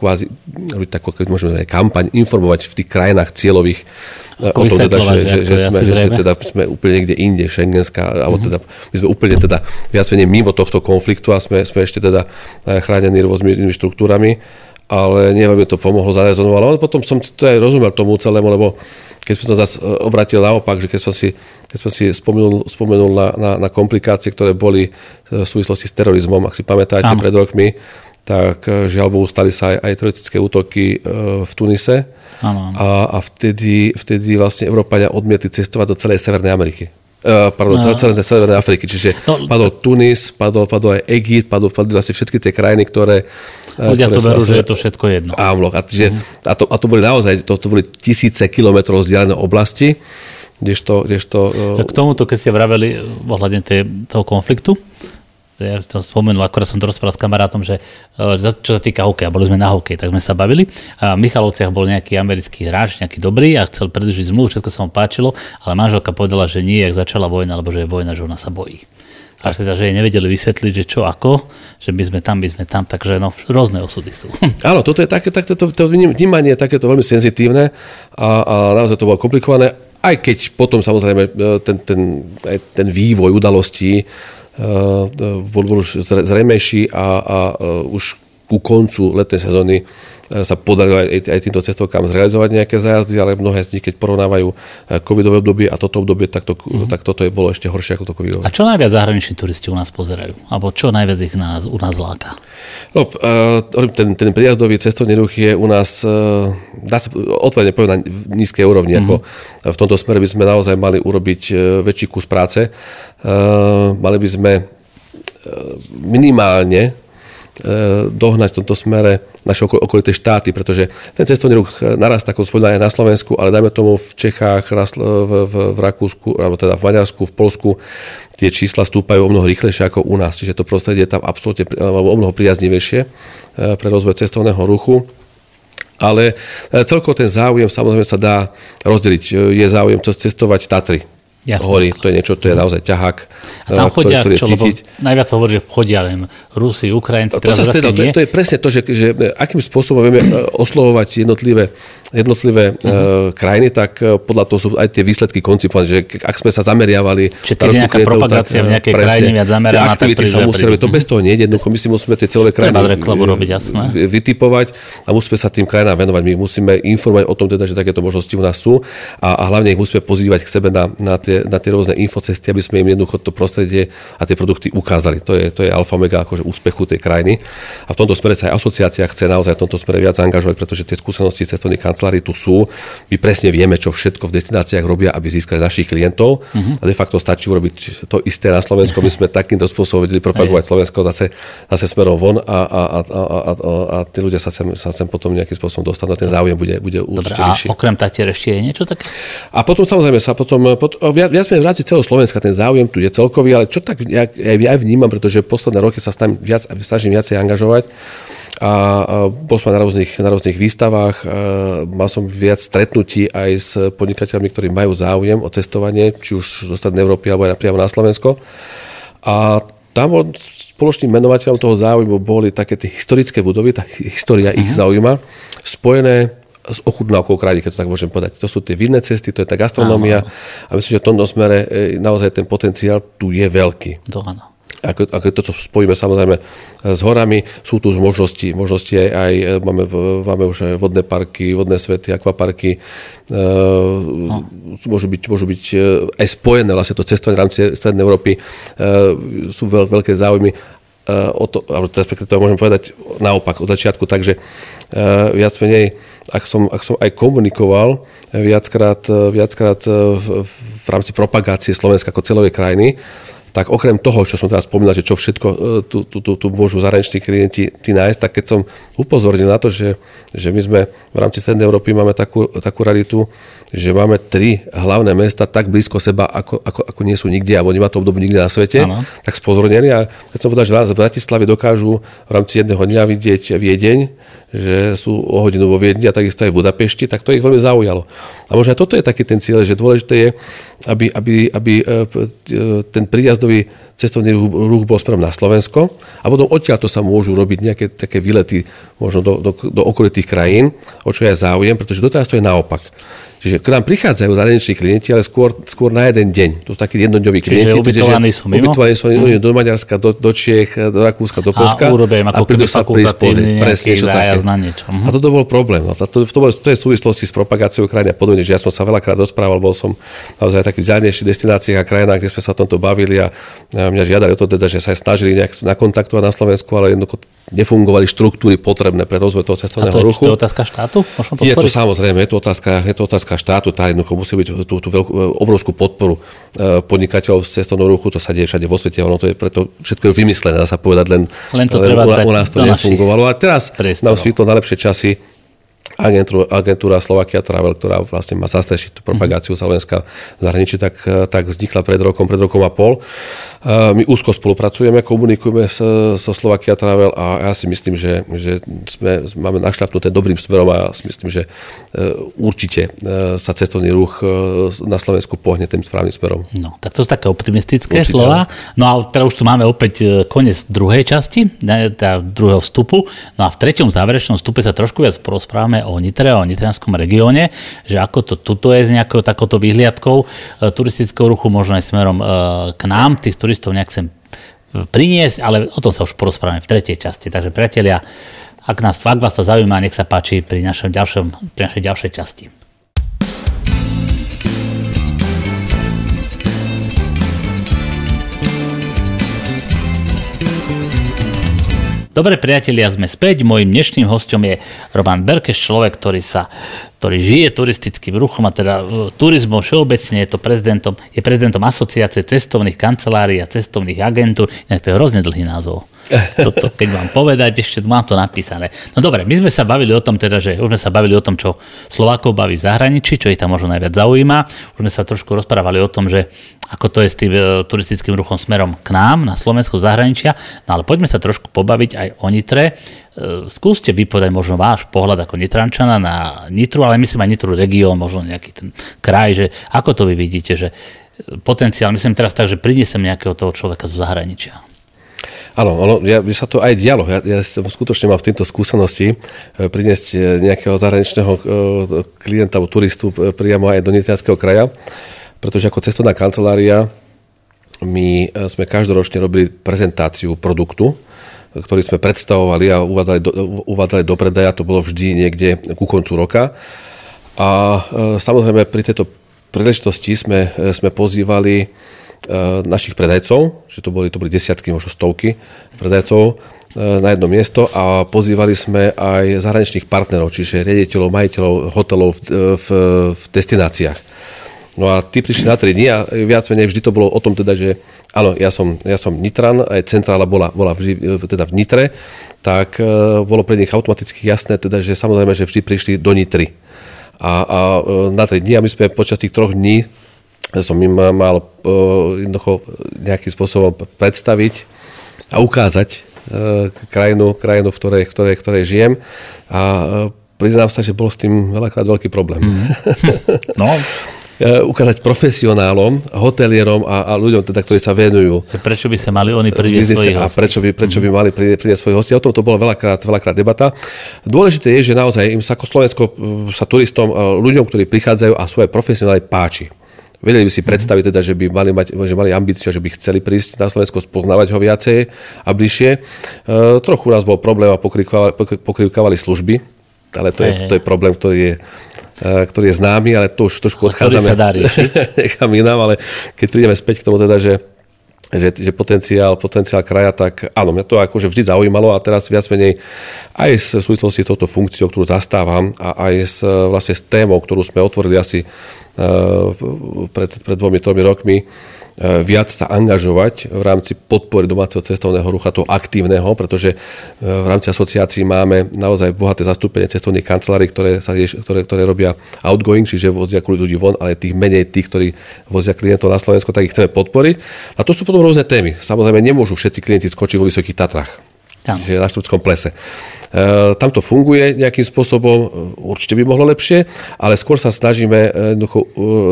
kvázi robiť takú, keď môžeme aj kampaň, informovať v tých krajinách cieľových uh, o tom, teda, že, že, že, sme, že, že teda sme úplne niekde inde, šengenská, alebo teda, my sme úplne teda viac menej mimo tohto konfliktu a sme, sme ešte teda chránení rôznymi štruktúrami, ale neviem, to pomohlo, zarezonovalo, ale potom som to aj rozumel tomu celému, lebo keď som to zase obratil naopak, že keď som si keď som si spomenul, spomenul na, na, na komplikácie, ktoré boli e, v súvislosti s terorizmom, ak si pamätáte, Áno. pred rokmi, tak e, žiaľ Bohu stali sa aj, aj teroristické útoky e, v Tunise ano. A, a vtedy, vtedy vlastne Európania odmietli cestovať do celej Severnej Ameriky. Uh, pardon, no. celé Severnej Afriky. Čiže no, padol. Tunis, padol, padol aj Egypt, padol, padli vlastne všetky tie krajiny, ktoré... Ľudia ktoré to verú, že je to všetko jedno. Áno, a, čiže, uh-huh. a, to, a to boli naozaj, to, to boli tisíce kilometrov vzdialené oblasti, kdežto... kdežto K tomuto, keď ste vraveli ohľadne toho konfliktu, ja som spomenul, akorát som to rozprával s kamarátom, že e, čo sa týka hokeja, boli sme na hokej, tak sme sa bavili. A v Michalovciach bol nejaký americký hráč, nejaký dobrý a chcel predlžiť zmluvu, všetko sa mu páčilo, ale manželka povedala, že nie, ak začala vojna, alebo že je vojna, že ona sa bojí. A teda, že jej nevedeli vysvetliť, že čo ako, že my sme tam, my sme tam, takže no, rôzne osudy sú. *laughs* Áno, toto je také, také to, to vnímanie je takéto veľmi senzitívne a, a naozaj to bolo komplikované, aj keď potom samozrejme e, ten, ten, ten vývoj udalostí bol, bol už zrejmejší a, a už ku koncu letnej sezóny sa podarilo aj, aj týmto cestovkám zrealizovať nejaké zájazdy, ale mnohé z nich, keď porovnávajú eh, covidové obdobie a toto obdobie, tak, to, mm-hmm. tak toto je bolo ešte horšie ako to covidové. A čo najviac zahraniční turisti u nás pozerajú? Alebo čo najviac ich na, u nás láka? No, eh, ten, ten prijazdový cestovný ruch je u nás, dá sa otvorene povedať, na nízkej úrovni. Mm-hmm. Ako v tomto smere by sme naozaj mali urobiť väčší kus práce. Mali by sme minimálne E, dohnať v tomto smere naše okolité štáty, pretože ten cestovný ruch narastá, ako spomínal aj na Slovensku, ale dajme tomu v Čechách, v, v, v Rakúsku, alebo teda v Maďarsku, v Polsku, tie čísla stúpajú o mnoho rýchlejšie ako u nás, čiže to prostredie je tam absolútne o mnoho priaznivejšie e, pre rozvoj cestovného ruchu. Ale e, celkovo ten záujem samozrejme sa dá rozdeliť. Je záujem cestovať Tatry Jasne. hory, to je niečo, to je naozaj ťahák. A tam chodia, ktorý, ktorý čo, lebo najviac sa hovorí, že chodia len Rusi, Ukrajinci. To, sa stredal, to, je, to je presne to, že, že akým spôsobom vieme e, oslovovať jednotlivé jednotlivé uh-huh. krajiny, tak e, podľa toho sú aj tie výsledky koncipované, že ak sme sa zameriavali... Čiže keď je nejaká propagácia tak, v nejakej presne, krajine viac zameraná, tak aktivity sa musí robiť. To bez toho nie je jednoducho. My si musíme tie celé krajiny robiť, jasné. vytipovať a musíme sa tým krajinám venovať. My musíme informovať o tom, teda, že takéto možnosti u nás sú a, a hlavne ich musíme pozývať k sebe na, na, tie, na tie rôzne infocesty, aby sme im jednoducho to prostredie a tie produkty ukázali. To je, to je alfa mega akože úspechu tej krajiny. A v tomto smere sa aj asociácia chce naozaj v tomto smere viac angažovať, pretože tie skúsenosti cestovných kancelárií tu sú. My presne vieme, čo všetko v destináciách robia, aby získali našich klientov. Uh-huh. A de facto stačí urobiť to isté na Slovensku. My sme takýmto spôsobom vedeli propagovať Slovensko zase, zase smerom von a, a, a, a, a, a tí ľudia sa sem, sa sem potom nejakým spôsobom dostanú. Ten záujem bude, bude určite Dobre, vyšší. A okrem Tatier ešte je niečo také? A potom samozrejme sa potom, potom viac, viac sme v rámci celého Slovenska, ten záujem tu je celkový, ale čo tak ja, ja, ja vnímam, pretože posledné roky sa viac, snažím viacej angažovať a, bol som na rôznych, na rôznych výstavách, mal som viac stretnutí aj s podnikateľmi, ktorí majú záujem o cestovanie, či už zo Strednej Európy alebo aj priamo na Slovensko. A tam bol spoločným menovateľom toho záujmu boli také tie historické budovy, tá história uh-huh. ich mhm. zaujíma, spojené s ochutnávkou krajiny, keď to tak môžem povedať. To sú tie vinné cesty, to je tá gastronómia a myslím, že v tomto smere e, naozaj ten potenciál tu je veľký. To áno ako, ako to, čo spojíme samozrejme s horami, sú tu už možnosti, možnosti aj, aj máme, máme už aj vodné parky, vodné svety, akvaparky, e, no. môžu, byť, môžu byť e, aj spojené vlastne to cestovanie v rámci Strednej Európy, e, sú veľ, veľké záujmy e, o to, alebo respektíve to môžem povedať naopak od začiatku, takže viac menej, ak som, ak som aj komunikoval viackrát, viackrát v, v rámci propagácie Slovenska ako celovej krajiny, tak okrem toho, čo som teraz spomínal, že čo všetko e, tu, tu, tu, tu môžu zahraniční klienti ty nájsť, tak keď som upozornil na to, že, že my sme v rámci Strednej Európy máme takú, takú raditu, že máme tri hlavné mesta tak blízko seba, ako, ako, ako nie sú nikde, alebo nemá to obdobie nikde na svete, ano. tak spozornili a keď som povedal, že z Bratislavy dokážu v rámci jedného dňa vidieť Viedeň, že sú o hodinu vo Viedni a takisto aj v Budapešti, tak to ich veľmi zaujalo. A možno aj toto je taký ten cieľ, že dôležité je, aby, aby, aby e, e, ten príjazdový cestovný ruch bol smerom na Slovensko a potom odtiaľ to sa môžu robiť nejaké také výlety možno do, do, do okolitých krajín, o čo je záujem, pretože doteraz to je naopak Čiže k nám prichádzajú zahraniční klienti, ale skôr, skôr na jeden deň. To sú takí jednodňoví klienti. Čiže ubytovaní sú mimo? Ubytovaní sú mm. do Maďarska, do, do Čiech, do Rakúska, do Polska. A urobia im ako keby fakultatívny nejaký zájazd na niečo. A toto bol problém. A to, to, to, to je v súvislosti s propagáciou krajiny a podobne, že ja som sa veľakrát rozprával, bol som naozaj taký vzdialenejších destináciách a krajinách, kde sme sa o tomto bavili a mňa žiadali o to teda, že sa aj snažili nejak nakontaktovať na Slovensku, ale jednoducho nefungovali štruktúry potrebné pre rozvoj toho cestovného ruchu. A to je otázka štátu? Je to samozrejme, je to otázka, je to otázka štátu, tá jednoducho musí byť tú, tú veľkú, obrovskú podporu e, podnikateľov z cestovného ruchu, to sa deje všade vo svete, ono to je preto všetko je vymyslené, dá sa povedať, len, len to len treba u, u nás to nefungovalo. A teraz nám svítlo najlepšie časy, agentúra, agentúra Slovakia Travel, ktorá vlastne má zastrešiť tú propagáciu Slovenska v zahraničí, tak, tak vznikla pred rokom, pred rokom a pol. My úzko spolupracujeme, komunikujeme so Slovakia Travel a ja si myslím, že, že sme, máme našľapnuté dobrým smerom a ja si myslím, že e, určite sa cestovný ruch na Slovensku pohne tým správnym smerom. No, tak to sú také optimistické určite. slova. No a teraz už tu máme opäť koniec druhej časti, teda druhého vstupu. No a v treťom záverečnom vstupe sa trošku viac porozprávame o Nitre, o nitrianskom regióne, že ako to tuto je s nejakou takouto vyhliadkou turistického ruchu, možno aj smerom k nám, tých turistov nejak sem priniesť, ale o tom sa už porozprávame v tretej časti. Takže priatelia, ak, nás, ak vás to zaujíma, nech sa páči pri, našom ďalšom, pri našej ďalšej časti. Dobre priatelia, sme späť. Mojím dnešným hostom je Roman Berkeš, človek, ktorý sa ktorý žije turistickým ruchom a teda e, turizmom všeobecne je to prezidentom, je prezidentom asociácie cestovných kancelárií a cestovných agentúr. Inak to je hrozne dlhý názov. *laughs* Toto, keď mám povedať, ešte mám to napísané. No dobre, my sme sa bavili o tom teda, že už sme sa bavili o tom, čo Slovákov baví v zahraničí, čo ich tam možno najviac zaujíma. Už sme sa trošku rozprávali o tom, že ako to je s tým e, turistickým ruchom smerom k nám, na Slovensku, zahraničia. No ale poďme sa trošku pobaviť aj o Nitre. E, skúste vypovedať možno váš pohľad ako Nitrančana na Nitru, ale myslím aj Nitru región, možno nejaký ten kraj, že ako to vy vidíte, že potenciál, myslím teraz tak, že prinesem nejakého toho človeka zo zahraničia. Áno, ono, ja, by sa to aj dialo. Ja, ja som skutočne mal v tejto skúsenosti e, priniesť e, nejakého zahraničného klienta alebo turistu priamo aj do Nitrianského kraja, pretože ako cestovná kancelária my sme každoročne robili prezentáciu produktu, ktorý sme predstavovali a uvádzali do, uvádzali do predaja, to bolo vždy niekde ku koncu roka. A e, samozrejme pri tejto príležitosti sme, e, sme pozývali e, našich predajcov, že to boli, to boli desiatky, možno stovky predajcov na jedno miesto a pozývali sme aj zahraničných partnerov, čiže riaditeľov, majiteľov hotelov v, v, v destináciách. No a tí prišli na 3 dní a viac menej vždy to bolo o tom teda, že áno, ja som, ja som Nitran, aj centrála bola, bola vždy, teda v Nitre, tak e, bolo pre nich automaticky jasné teda, že samozrejme, že vždy prišli do Nitry. A, a e, na 3 dní a my sme počas tých troch dní som im mal e, jednoducho nejakým spôsobom predstaviť a ukázať krajinu, krajinu v ktorej, v ktorej, v ktorej žijem a priznám sa, že bol s tým veľakrát veľký problém. Mm. *laughs* No, E, ukázať profesionálom, hotelierom a, a ľuďom, teda, ktorí sa venujú. Prečo by sa mali oni priviesť svojich A prečo by, prečo by mali priniesť svojich hostí. O tom to bolo veľakrát, veľakrát debata. Dôležité je, že naozaj im sa ako Slovensko e, sa turistom, e, ľuďom, ktorí prichádzajú a sú aj profesionáli, páči. Vedeli by si predstaviť teda, že by mali, mať, že mali ambíciu, že by chceli prísť na Slovensko, spoznávať ho viacej a bližšie. E, trochu nás bol problém a pokrývkavali, pokrývkavali služby, ale to je, to je problém, ktorý je, e, ktorý je známy, ale to už trošku odchádzame. sa dá riešiť. *laughs* nechám inám, ale keď prídeme späť k tomu teda, že že, že potenciál, potenciál kraja, tak áno, mňa to akože vždy zaujímalo a teraz viac menej aj v súvislosti s touto funkciou, ktorú zastávam a aj s, vlastne s témou, ktorú sme otvorili asi uh, pred, pred dvomi, tromi rokmi, E, viac sa angažovať v rámci podpory domáceho cestovného rucha, toho aktívneho, pretože e, v rámci asociácií máme naozaj bohaté zastúpenie cestovných kancelárií, ktoré, sa ktoré, ktoré robia outgoing, čiže vozia ľudí von, ale tých menej tých, ktorí vozia klientov na Slovensko, tak ich chceme podporiť. A to sú potom rôzne témy. Samozrejme, nemôžu všetci klienti skočiť vo Vysokých Tatrách Tam. na Štúrskom plese. E, tam to funguje nejakým spôsobom, e, určite by mohlo lepšie, ale skôr sa snažíme e,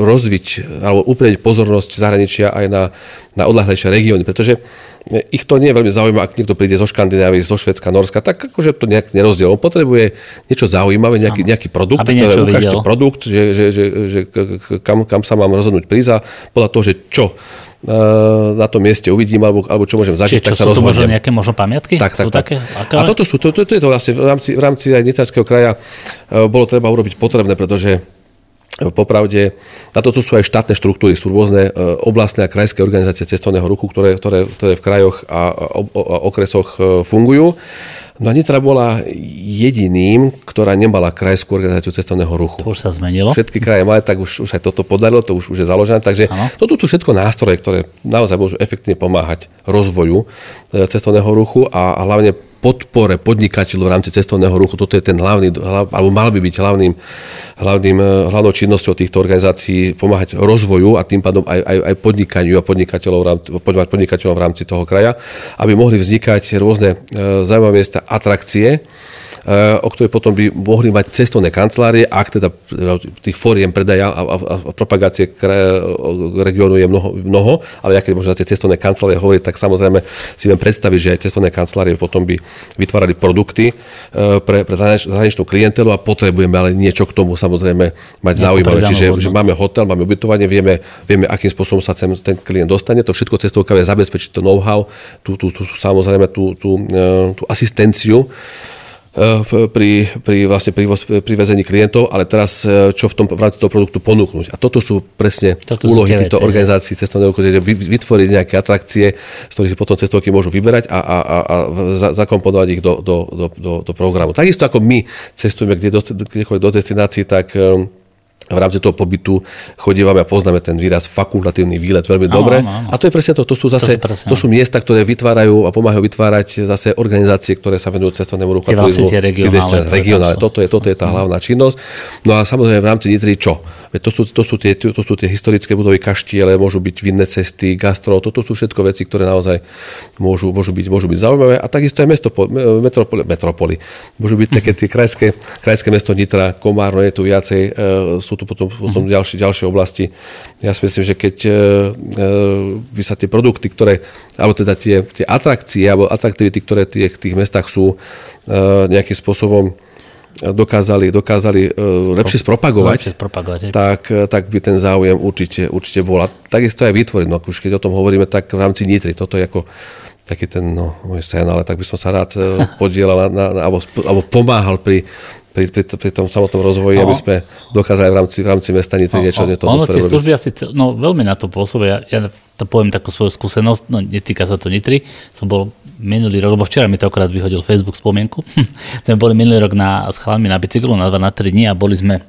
rozviť alebo uprieť pozornosť zahraničia aj na, na odlahlejšie regióny, pretože ich to nie je veľmi zaujímavé, ak niekto príde zo Škandinávie, zo Švedska, Norska, tak akože to nejak nerozdiel. On potrebuje niečo zaujímavé, nejaký, nejaký produkt, Aby ktoré ukážete produkt, že, že, že, že kam, kam sa mám rozhodnúť prísť a podľa toho, že čo na tom mieste uvidím, alebo, alebo čo môžem zažiť, Čiže, tak sa rozhodnem. možno nejaké možno pamiatky? Tak, tak, sú tak. Také? Aké? A toto sú, to, to, to je to vlastne v rámci, v rámci aj Nitrianského kraja e, bolo treba urobiť potrebné, pretože e, Popravde, na to, sú aj štátne štruktúry, sú rôzne oblastné a krajské organizácie cestovného ruchu, ktoré, ktoré, ktoré v krajoch a, a, a okresoch fungujú. No a Nitra bola jediným, ktorá nemala krajskú organizáciu cestovného ruchu. To už sa zmenilo. Všetky kraje mali, tak už, už aj toto podarilo, to už, už je založené. Takže ano. toto sú všetko nástroje, ktoré naozaj môžu efektívne pomáhať rozvoju e, cestovného ruchu a, a hlavne podpore podnikateľov v rámci cestovného ruchu. Toto je ten hlavný, alebo mal by byť hlavným, hlavným, eh, hlavnou činnosťou týchto organizácií pomáhať rozvoju a tým pádom aj, aj, aj podnikaniu a podnikateľov, podnikateľov v rámci toho kraja, aby mohli vznikať rôzne eh, zaujímavé miesta, atrakcie, o ktoré potom by mohli mať cestovné kancelárie, ak teda tých fóriem predaja a, a, a propagácie regiónu je mnoho, mnoho, ale ja keď možno tie cestovné kancelárie hovoriť, tak samozrejme si viem predstaviť, že aj cestovné kancelárie potom by vytvárali produkty e, pre, pre zahraničnú klientelu a potrebujeme ale niečo k tomu samozrejme mať zaujímavé. Čiže že máme hotel, máme ubytovanie, vieme, vieme, akým spôsobom sa ten, ten klient dostane. To všetko cestovka vie zabezpečiť to know-how, tú, tú, tú, samozrejme tú, tú, e, tú asistenciu pri, pri, vlastne pri, pri vezení klientov, ale teraz eh, čo v, tom, v rámci toho produktu ponúknuť. A toto sú presne toto úlohy týchto organizácií cestovného ruchu, vytvoriť nejaké atrakcie, z ktorých si potom cestovky môžu vyberať a, a, a, a zakomponovať ich do, do, do, do, do programu. Takisto ako my cestujeme kde do, kdekoľvek do destinácií, tak eh, v rámci toho pobytu chodívame a poznáme ten výraz fakultatívny výlet veľmi áno, dobre. Áno, áno. A to je presne to. To sú zase to sú, to sú miesta, ktoré vytvárajú a pomáhajú vytvárať zase organizácie, ktoré sa venujú cestovnému ruchu. Vlastne tie regionálne. regionálne. Toto je, toto je tá hlavná činnosť. No a samozrejme v rámci Nitry čo? To sú, to sú, tie, to sú tie historické budovy kaštiele, môžu byť vinné cesty, gastro, toto sú všetko veci, ktoré naozaj môžu, môžu, byť, môžu byť zaujímavé. A takisto aj mesto, metropoli, metropoli. Môžu byť také tie krajské, krajské mesto Nitra, Komárno je tu viacej, e, sú tu potom, potom uh-huh. ďalšie, ďalšie oblasti. Ja si myslím, že keď e, by sa tie produkty, ktoré, alebo teda tie, tie atrakcie, alebo atraktivity, ktoré tie, v tých mestách sú, e, nejakým spôsobom dokázali, dokázali uh, lepšie spropagovať, lepšie spropagovať tak, tak by ten záujem určite, určite bol. A takisto aj vytvoriť, no už keď o tom hovoríme, tak v rámci Nitry, toto je ako taký ten no, môj sen, ale tak by som sa rád podielal na, na, na, alebo, alebo pomáhal pri, pri, pri, pri tom samotnom rozvoji, no. aby sme dokázali v rámci, v rámci mesta Nitry no, niečo no, to Ono tie služby asi, no veľmi na to pôsobia. Ja, ja to poviem takú svoju skúsenosť, no netýka sa to Nitry, som bol minulý rok, lebo včera mi to akorát vyhodil Facebook spomienku, *laughs* sme boli minulý rok na, s chalami na bicyklu na 2 na 3 dní a boli sme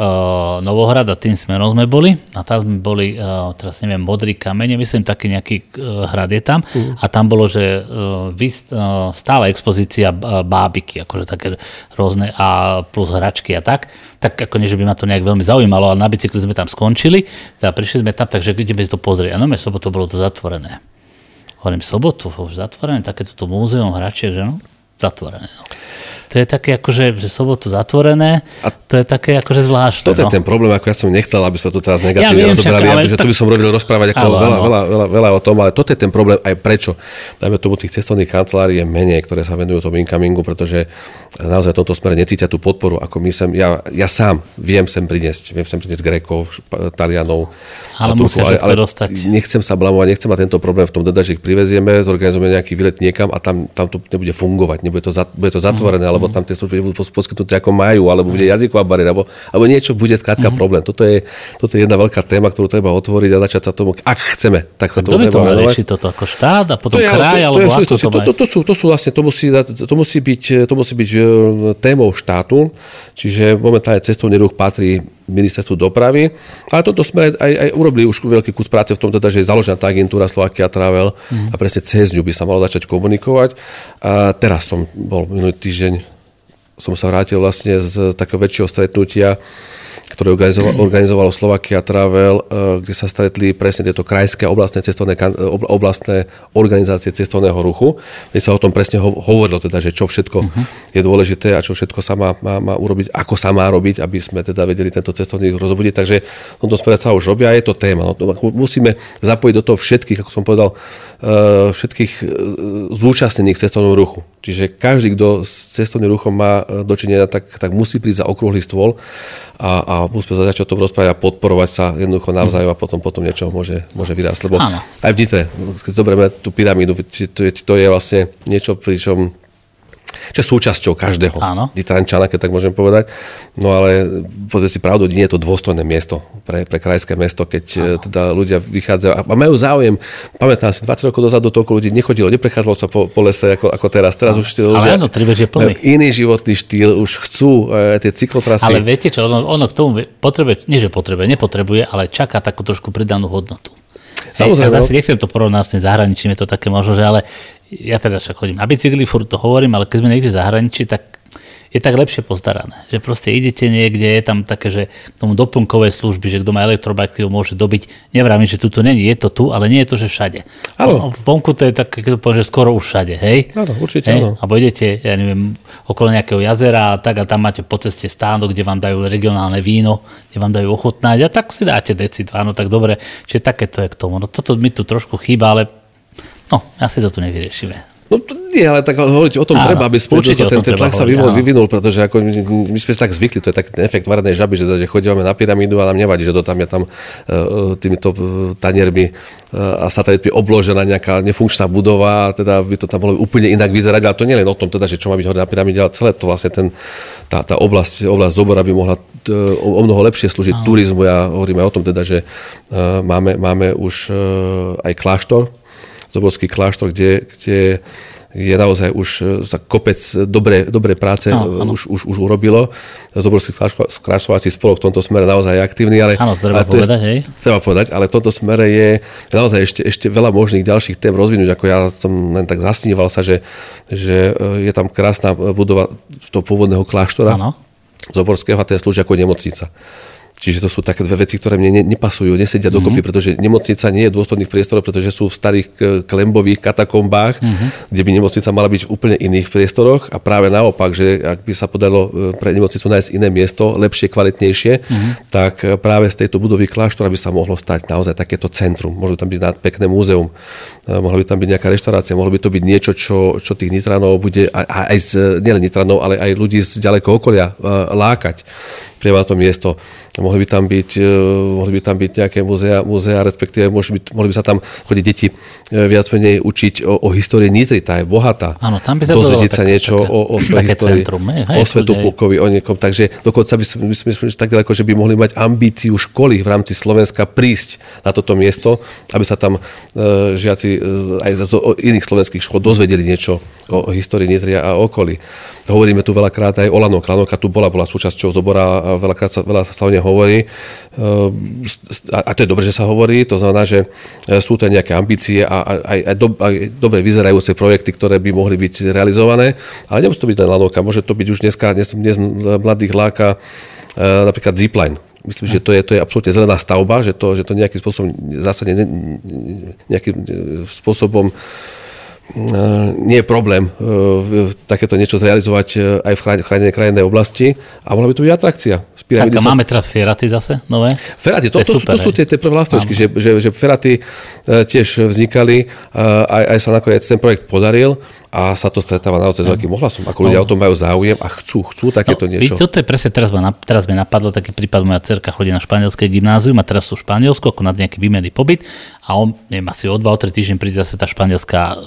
uh, Novohrad a tým smerom sme boli a tam sme boli, uh, teraz neviem, Modrý kamene, myslím, taký nejaký uh, hrad je tam uh. a tam bolo, že uh, vyst, uh, stála expozícia bábiky, akože také rôzne a plus hračky a tak. Tak ako nie, že by ma to nejak veľmi zaujímalo, ale na bicykli sme tam skončili, teda prišli sme tam, takže ideme si to pozrieť. A no, sobotu bolo to zatvorené. Hovorím, sobotu, už zatvorené, takéto múzeum hračiek, že no, zatvorené. No to je také akože, že sobotu zatvorené, a to je také akože zvláštne. No. je ten problém, ako ja som nechcel, aby sme to teraz negatívne ja rozoberali, však, že tak... tu by som robil rozprávať ako ale, veľa, veľa, veľa, veľa, o tom, ale toto je ten problém aj prečo. Dajme tomu tých cestovných kancelárií je menej, ktoré sa venujú tomu incomingu, pretože naozaj v tomto smere necítia tú podporu, ako my sem, ja, ja sám viem sem priniesť, viem sem priniesť Grekov, Talianov. Ale musia ale, ale dostať. Nechcem sa blamovať, nechcem mať tento problém v tom dať, že ich privezieme, zorganizujeme nejaký výlet niekam a tam, tam to nebude fungovať, nebude to, bude to zatvorené, mm. alebo tam tie služby nebudú poskytnuté ako majú, alebo bude jazyková bariéra, alebo, alebo niečo bude skrátka mm-hmm. problém. Toto je, toto je jedna veľká téma, ktorú treba otvoriť a začať sa tomu, ak chceme, tak sa tomu treba to rieši toto? Ako štát a potom to je, kraj, to, alebo to, je, to, to, to, to, sú, to sú vlastne, to musí, to musí byť, to musí byť e, témou štátu, čiže momentálne cestovný ruch patrí ministerstvu dopravy. Ale toto sme aj, aj urobili už veľký kus práce v tom, teda, že je založená tá agentúra Slovakia Travel mm. a presne cez ňu by sa malo začať komunikovať. A teraz som bol minulý týždeň som sa vrátil vlastne z takého väčšieho stretnutia ktoré organizovalo, *clears throat* organizovalo Slovakia Travel, kde sa stretli presne tieto krajské oblastné, cestovné, oblastné organizácie cestovného ruchu, kde sa o tom presne hovorilo, teda, že čo všetko uh-huh. je dôležité a čo všetko sa má, má, má urobiť, ako sa má robiť, aby sme teda vedeli tento cestovný ruch rozbudiť. Takže v tomto smere sa už robia, je to téma. No, musíme zapojiť do toho všetkých, ako som povedal, všetkých zúčastnených v cestovnom ruchu. Čiže každý, kto s cestovným ruchom má dočinenia, tak, tak musí prísť za okrúhly stôl a, a musíme začať o tom rozprávať a podporovať sa jednoducho navzájom a potom, potom niečo môže, môže vyrásť. Lebo Áno. aj v Nitre, keď zoberieme tú pyramídu, to je, to je vlastne niečo, pričom čo je súčasťou každého Áno. Nitrančana, keď tak môžem povedať. No ale povedzme si pravdu, nie je to dôstojné miesto pre, pre krajské mesto, keď Áno. E, teda ľudia vychádzajú a majú záujem. Pamätám si, 20 rokov dozadu toľko ľudí nechodilo, neprechádzalo sa po, po lese ako, ako teraz. Teraz už tí ľudia, ale áno, je plný. iný životný štýl, už chcú e, tie cyklotrasy. Ale viete čo, ono, ono k tomu potrebuje, nie že potrebuje, nepotrebuje, ale čaká takú trošku pridanú hodnotu. Samozrejme. Ja zase nechcem to porovnať s tým zahraničím, je to také možno, že ale ja teda však chodím na bicykli, furt to hovorím, ale keď sme niekde v zahraničí, tak je tak lepšie postarané. Že proste idete niekde, je tam také, že k tomu doplnkové služby, že kto má elektrobike, ho môže dobiť. Nevrám, že tu to není, je to tu, ale nie je to, že všade. Áno. Vonku to je tak, keď to poviem, že skoro už všade, hej? Áno, určite hej? áno. Abo idete, ja neviem, okolo nejakého jazera a tak a tam máte po ceste stánok, kde vám dajú regionálne víno, kde vám dajú ochotnáť a tak si dáte decit, áno, tak dobre. Čiže také to je k tomu. No toto mi tu trošku chýba, ale No, asi to tu nevyriešime. No to nie, ale tak hovoriť o tom Áno, treba, aby určite ten, ten tlak sa vyvinul, vyvinul, pretože ako my, sme sa tak zvykli, to je taký ten efekt varnej žaby, že, že chodíme na pyramídu a nám nevadí, že to tam je tam uh, týmito taniermi uh, a satelitmi obložená nejaká nefunkčná budova a teda by to tam bolo úplne inak vyzerať, ale to nie len o tom teda, že čo má byť hore na pyramíde, ale celé to vlastne ten, tá, tá oblasť, oblasť Zobora by mohla uh, o mnoho lepšie slúžiť Áno. turizmu. Ja hovorím aj o tom teda, že máme, máme už aj kláštor, Zoborský kláštor, kde, kde je naozaj už za e, kopec dobré, dobré práce no, už, už, už urobilo. Zoborský skrášovací spolok v tomto smere naozaj je aktívny, ale, áno, treba, ale povedať, je, hej. treba povedať, ale v tomto smere je naozaj ešte, ešte veľa možných ďalších tém rozvinúť, ako ja som len tak zasníval sa, že, že e, je tam krásna budova toho pôvodného kláštora. Áno. Zoborského a ten slúži ako nemocnica. Čiže to sú také dve veci, ktoré mne nepasujú, nesedia mm-hmm. dokopy, pretože nemocnica nie je dôstojných priestoroch, pretože sú v starých klembových katakombách, mm-hmm. kde by nemocnica mala byť v úplne iných priestoroch a práve naopak, že ak by sa podarilo e, pre nemocnicu nájsť iné miesto, lepšie, kvalitnejšie, mm-hmm. tak e, práve z tejto budovy kláštora by sa mohlo stať naozaj takéto centrum. Mohlo by tam byť pekné múzeum, e, mohla by tam byť nejaká reštaurácia, mohlo by to byť niečo, čo, čo tých Nitranov bude aj, aj z, nielen Nitranov, ale aj ľudí z ďalekého okolia lákať na to miesto. Mohli by tam byť, e, mohli by tam byť nejaké muzea, muzea respektíve mohli by, mohli by sa tam chodiť deti e, viac menej učiť o, o histórii Nitry, tá je bohatá. Áno, tam by sa Dozvedieť sa niečo také, o, o svojej histórii, centrum, hej, o svetu plukovi, o niekom. Takže dokonca by sme mysleli tak ďaleko, že by mohli mať ambíciu školy v rámci Slovenska prísť na toto miesto, aby sa tam e, žiaci e, aj z iných slovenských škôl dozvedeli niečo o, o histórii Nitry a okolí. Hovoríme tu veľakrát aj o Lanovke. Lanovka tu bola, bola súčasťou zobora a veľakrát sa, veľa sa o nej hovorí. Ehm, a to je dobre, že sa hovorí. To znamená, že e, sú to nejaké ambície a aj, aj, do, aj dobre vyzerajúce projekty, ktoré by mohli byť realizované. Ale nemusí to byť len Lanovka. Môže to byť už dneska, dnes, dnes mladých láka e, napríklad zipline. Myslím, že to je, to je absolútne zelená stavba, že to, že to nejakým spôsobom zásadne nejakým e, spôsobom nie je problém e, takéto niečo zrealizovať e, aj v chránenej krajinnej oblasti a mohla by to byť atrakcia. Tak a máme teraz Feraty zase nové? Feraty, to, to, to, super, to sú tie, tie prvé lastočky, že, že, že Feraty e, tiež vznikali, aj, aj sa nakoniec ten projekt podaril a sa to stretáva naozaj s veľkým ohlasom. Ako ľudia no. o tom majú záujem a chcú, chcú takéto no, niečo. Toto je presne, teraz, ma, teraz mi napadlo taký prípad, moja cerka chodí na španielské gymnázium a teraz sú v Španielsku ako na nejaký výmenný pobyt a on, neviem, asi o 2-3 týždeň príde zase tá španielská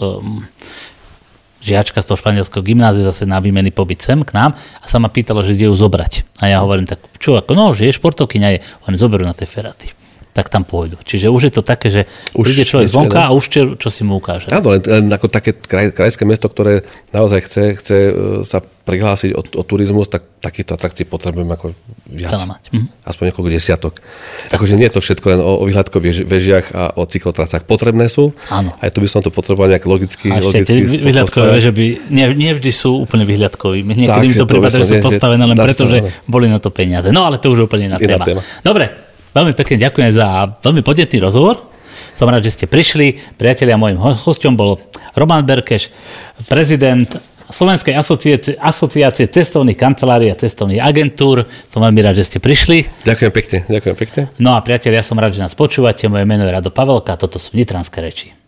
žiačka z toho španielského gymnázia zase na výmenný pobyt sem k nám a sa ma pýtala, že kde ju zobrať. A ja hovorím tak, čo ako, no, že je športovkyňa je, oni zoberú na tej feraty. Tak tam pôjdu. Čiže už je to také, že už príde človek zvonka a už čo, čo si mu ukáže. Áno, len, len ako také kraj, krajské mesto, ktoré naozaj chce, chce e, sa prihlásiť o, o turizmus, tak takýchto atrakcií potrebujeme ako viac. Mhm. Aspoň niekoľko desiatok. Akože nie je to všetko len o, o vyhľadkových vežiach a o cyklotrasách. Potrebné sú. Áno. Aj tu by som to potreboval nejak logicky. A ešte logicky tie vyhľadkové veže by ne, nevždy sú úplne vyhľadkoví. Niekedy mi to prípada, že sú postavené len preto, že boli na to peniaze. No ale to už je úplne iná téma. téma. Dobre, veľmi pekne ďakujem za veľmi podnetný rozhovor. Som rád, že ste prišli. Priatelia, môjim hostom bol Roman Berkeš, prezident Slovenskej asociácie, asociácie cestovných kancelárií a cestovných agentúr. Som veľmi rád, že ste prišli. Ďakujem pekne, ďakujem pekne. No a priatelia, ja som rád, že nás počúvate. Moje meno je Rado Pavelka, toto sú Nitranské reči.